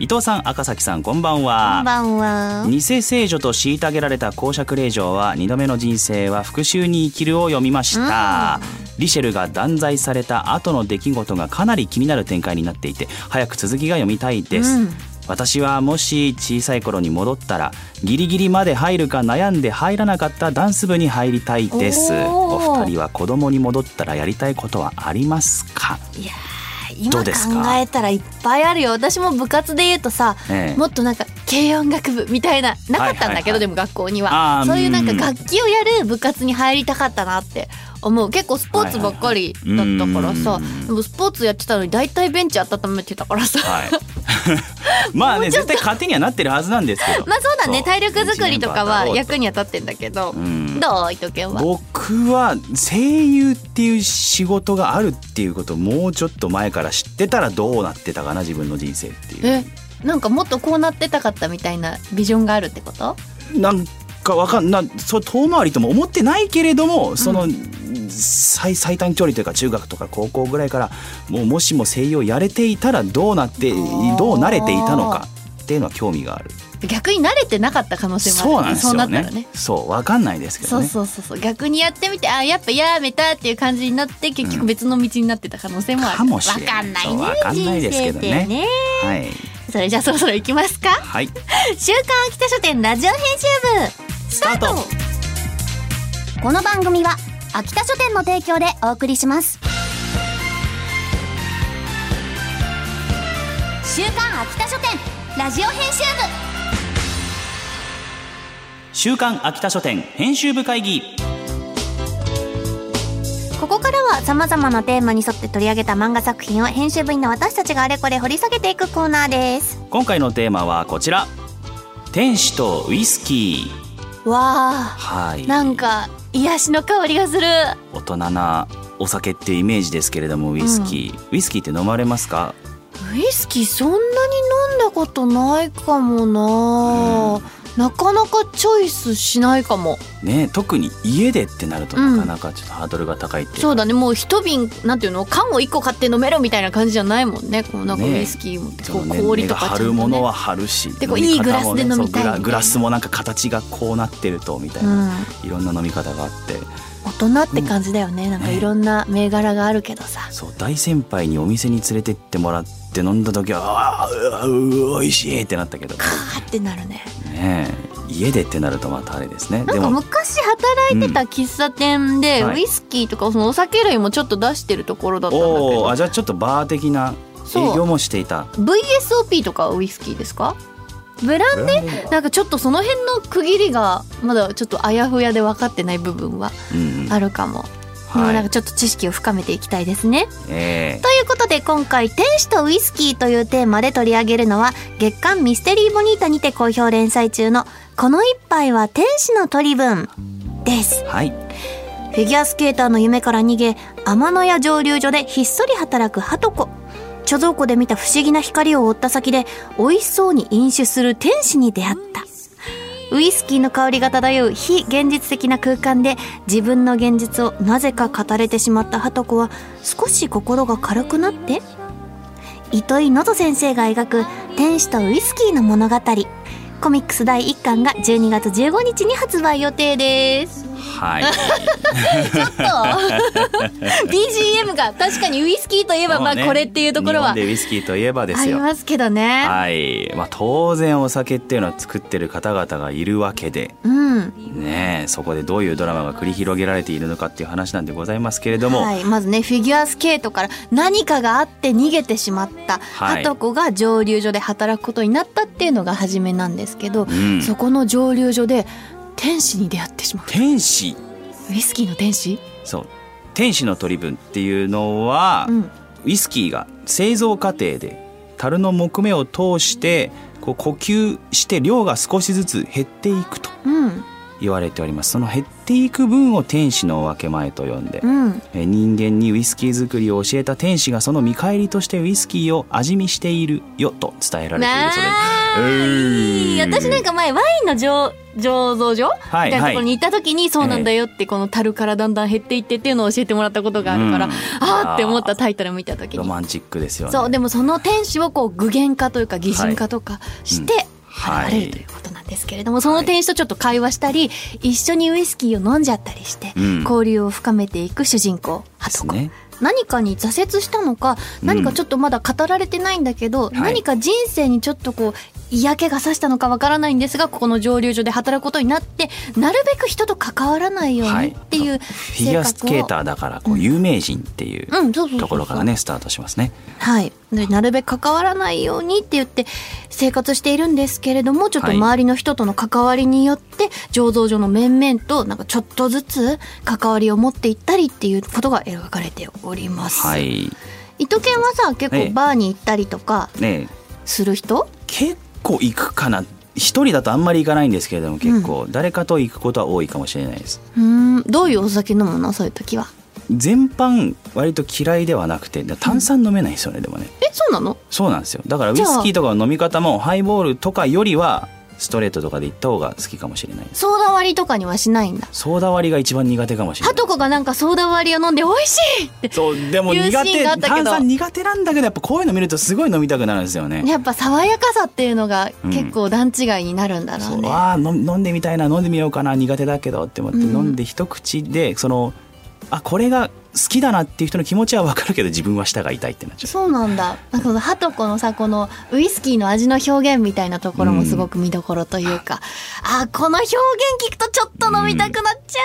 伊藤さん赤崎さんこんばんこはんばんは。偽聖女と虐げられた公爵令嬢は二度目の人生は復讐に生きるを読みました、リシェルが断罪された後の出来事がかなり気になる展開になっていて早く続きが読みたいです、うん。私はもし小さい頃に戻ったらギリギリまで入るか悩んで入らなかったダンス部に入りたいです。お二人は子供に戻ったらやりたいことはありますか？いやー今考えたらいっぱいあるよ。私も部活で言うとさ、ええ。もっとなんか軽音楽部みたいななかったんだけど、はいはいはい。でも学校には。そういうなんかうん楽器をやる部活に入りたかったなって思う。結構スポーツばっかりだったからさ、はいはいはいうん。でもスポーツやってたのに大体ベンチ温めてたからさ、はい。まあね絶対勝手にはなってるはずなんですけど。まあそうだね体力作りとかは役には立ってんだけど、うん。どう？伊藤健は？僕は声優っていう仕事があるっていうことをもうちょっと前から知ってたらどうなってたかな自分の人生っていう。えなんかもっとこうなってたかったみたいなビジョンがあるってこと？なんかわかんなそう遠回りとも思ってないけれどもその、最最短距離というか中学とか高校ぐらいからもうもしも声優をやれていたらどうなってーどうなれていたのかっていうのは興味がある逆に慣れてなかった可能性もあるそうなんですよね。ね。そうわかんないですけどね。そうそうそう逆にやってみてあやっぱやめたっていう感じになって結局別の道になってた可能性もある、かもしれないわかんないねかんないですけどね。ねはい。それじゃあそろそろ行きますか？はい。週刊秋田書店ラジオ編集部スタート。この番組は秋田書店の提供でお送りします。週刊秋田書店ラジオ編集週刊秋田書店編集部会議。部ここからは様々なテーマに沿って取り上げた漫画作品を編集部員の私たちがあれこれ掘り下げていくコーナーです。今回のテーマはこちら。天使とウイスキー。わはい。ーなんか癒しの香りがする。大人なお酒っていうイメージですけれどもウイスキー、ウイスキーって飲まれますか？ウイスキーそんなに飲んだことないかもな、なかなかチョイスしないかも。ね特に家でってなるとうんなかなかちょっとハードルが高いっていうか。そうだねもう一瓶なんていうの缶を一個買って飲めるみたいな感じじゃないもんね。こうなんかウねイスキーもねこう氷とか値が張るものは張るしでこういいグラスで飲みたいそうみたいな。グラスもなんか形がこうなってるとみたいうん。な、いろんな飲み方があって大人って感じだよね、なんかいろんな銘柄があるけどさ。そう大先輩にお店に連れてってもらって飲んだ時はあーうー美味しいってなったけど。カーってなるね。ねえ。家でってなるとまたあれですね。なんか昔働いてた喫茶店で、うん。はい。ウイスキーとかそのお酒類もちょっと出してるところだったんだけおおどあじゃあちょっとバー的なそう営業もしていた。VSOP とかはウイスキーですか？ブランデー？なんかちょっとその辺の区切りがまだちょっとあやふやで分かってない部分はうんうん。あるかも、でもはいなんかちょっと知識を深めていきたいですね。ええ。ということで今回「天使とウイスキー」というテーマで取り上げるのは月刊ミステリーボニータにて好評連載中の「この一杯は天使の取り分」です。はい。フィギュアスケーターの夢から逃げ天野屋蒸留所でひっそり働くハトコ貯蔵庫で見た不思議な光を追った先で美味しそうに飲酒する天使に出会った。ウイスキーの香りが漂う非現実的な空間で自分の現実をなぜか語れてしまったハトコは少し心が軽くなって。糸井能登先生が描く天使とウイスキーの物語。コミックス第1巻が12月15日に発売予定です。はい。ちょっと。BGM が確かにウイスキーといえばまあこれっていうところは日本でウイスキーといえばであすよ。りますけどね。はい。まあ当然お酒っていうのは作ってる方々がいるわけで。うん、ねえそこでどういうドラマが繰り広げられているのかっていう話なんでございますけれども、はい、まずねフィギュアスケートから何かがあって逃げてしまった。はい。ハトコが蒸留所で働くことになったっていうのが初めなんですけど、うん。そこの蒸留所で天使に出会ってしまう。天使？ウイスキーの天使、そう。天使の取り分っていうのは、うん、ウイスキーが製造過程で樽の木目を通してこう呼吸して量が少しずつ減っていくとうん。言われております。その減っていく分を天使の分け前と呼んで、うん。えー人間にウイスキー作りを教えた天使がその見返りとしてウイスキーを味見しているよと伝えられているそうです。私なんか前ワインの醸醸造所？みたいなところに行った時にそうなんだよってこの樽からだんだん減っていってっていうのを教えてもらったことがあるから、うん。あーって思ったタイトル見た時に。ロマンチックですよね。そうでもその天使をこう具現化というか擬人化とかしてはい。現れるということなんですけれども、その天使とちょっと会話したり一緒にウイスキーを飲んじゃったりして、うん。交流を深めていく主人公ハトコ、何かに挫折したのか何かちょっとまだ語られてないんだけど、何か人生にちょっとこう嫌気がさしたのかわからないんですがここの蒸留所で働くことになってなるべく人と関わらないようにっていうフィギュアスケーターだからこう有名人っていうところからねスタートしますね。はい。でなるべく関わらないようにって言って生活しているんですけれども、ちょっとはい。周りの人との関わりによって、醸造所の面々となんかちょっとずつ関わりを持っていったりっていうことが描かれております。はい。伊藤健はさ、結ええ。構バーに行ったりとかねする人、結構行くかな。一人だとあんまり行かないんですけれども結構誰かと行くことは多いかもしれないです。うーん、どういうお酒飲むの？そういう時は。全般割と嫌いではなくて炭酸飲めないんですよね、でもね。え、そうなの？そうなんですよだからウイスキーとかの飲み方もハイボールとかよりはストレートとかで行った方が好きかもしれないソーダ割りとかにはしないんだ。ソーダ割りが一番苦手かもしれないハトコがなんかソーダ割りを飲んで美味しいって。そうでも苦手炭酸苦手なんだけどやっぱこういうの見るとすごい飲みたくなるんですよねやっぱ爽やかさっていうのがうん結構段違いになるんだろそううね。あ飲んでみたいな飲んでみようかな苦手だけどって思って、うん飲んで一口でそのあこれが好きだなっていう人の気持ちは分かるけど自分は舌が痛いってなっちゃうそうなんだ。なんかこのハトコのさ、このウイスキーの味の表現みたいなところもすごく見どころというか、あ、この表現聞くとちょっと飲みたくなっちゃ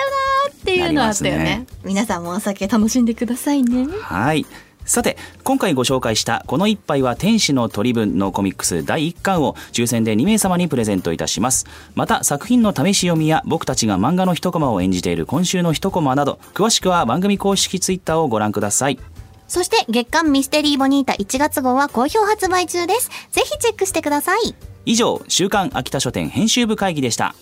うなっていうのあったよね。なりますね皆さんもお酒楽しんでくださいね。はい。さて、今回ご紹介したこの一杯は天使の取り分のコミックス第1巻を抽選で2名様にプレゼントいたします。また作品の試し読みや僕たちが漫画の一コマを演じている今週の一コマなど、詳しくは番組公式ツイッターをご覧ください。そして月刊ミステリーボニータ1月号は好評発売中です。ぜひチェックしてください。以上、週刊秋田書店編集部会議でした。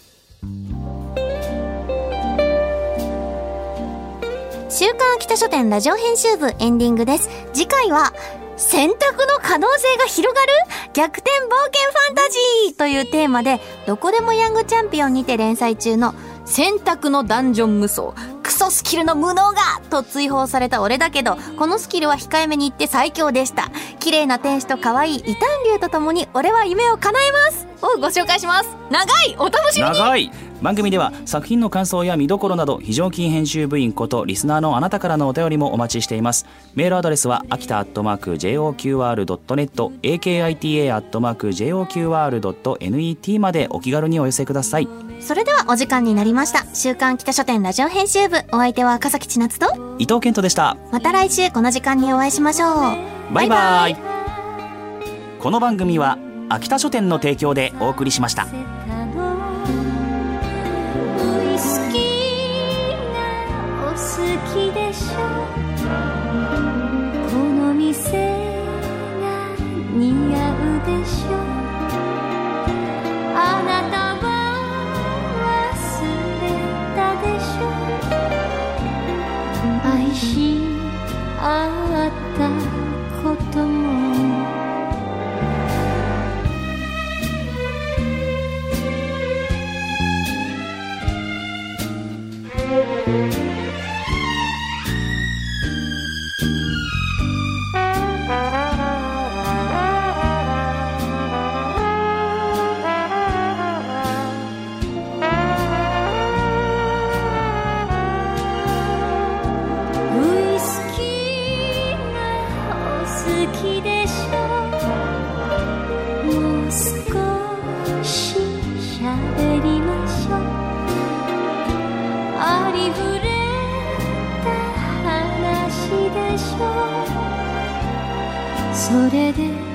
週刊秋田書店ラジオ編集部エンディングです。次回は、選択の可能性が広がる？逆転冒険ファンタジーというテーマで、どこでもヤングチャンピオンにて連載中の選択のダンジョン無双、ソスキルの無能がと追放された俺だけど、このスキルは控えめに言って最強でした。綺麗な天使と可愛い異端竜と共に俺は夢を叶えます。をご紹介します。長いお楽しみに。長い。番組では作品の感想や見どころなど非常勤編集部員ことリスナーのあなたからのお便りもお待ちしています。メールアドレスは秋田アットマーク JOQR.net akita アットマーク JOQR.net までお気軽にお寄せください。それではお時間になりました。週刊北書店ラジオ編集部。お相手は赤崎千夏と、伊藤健人でした。また来週この時間にお会いしましょう。バイバイ。この番組は秋田書店の提供でお送りしました。この店が似合うでしょ。あそれで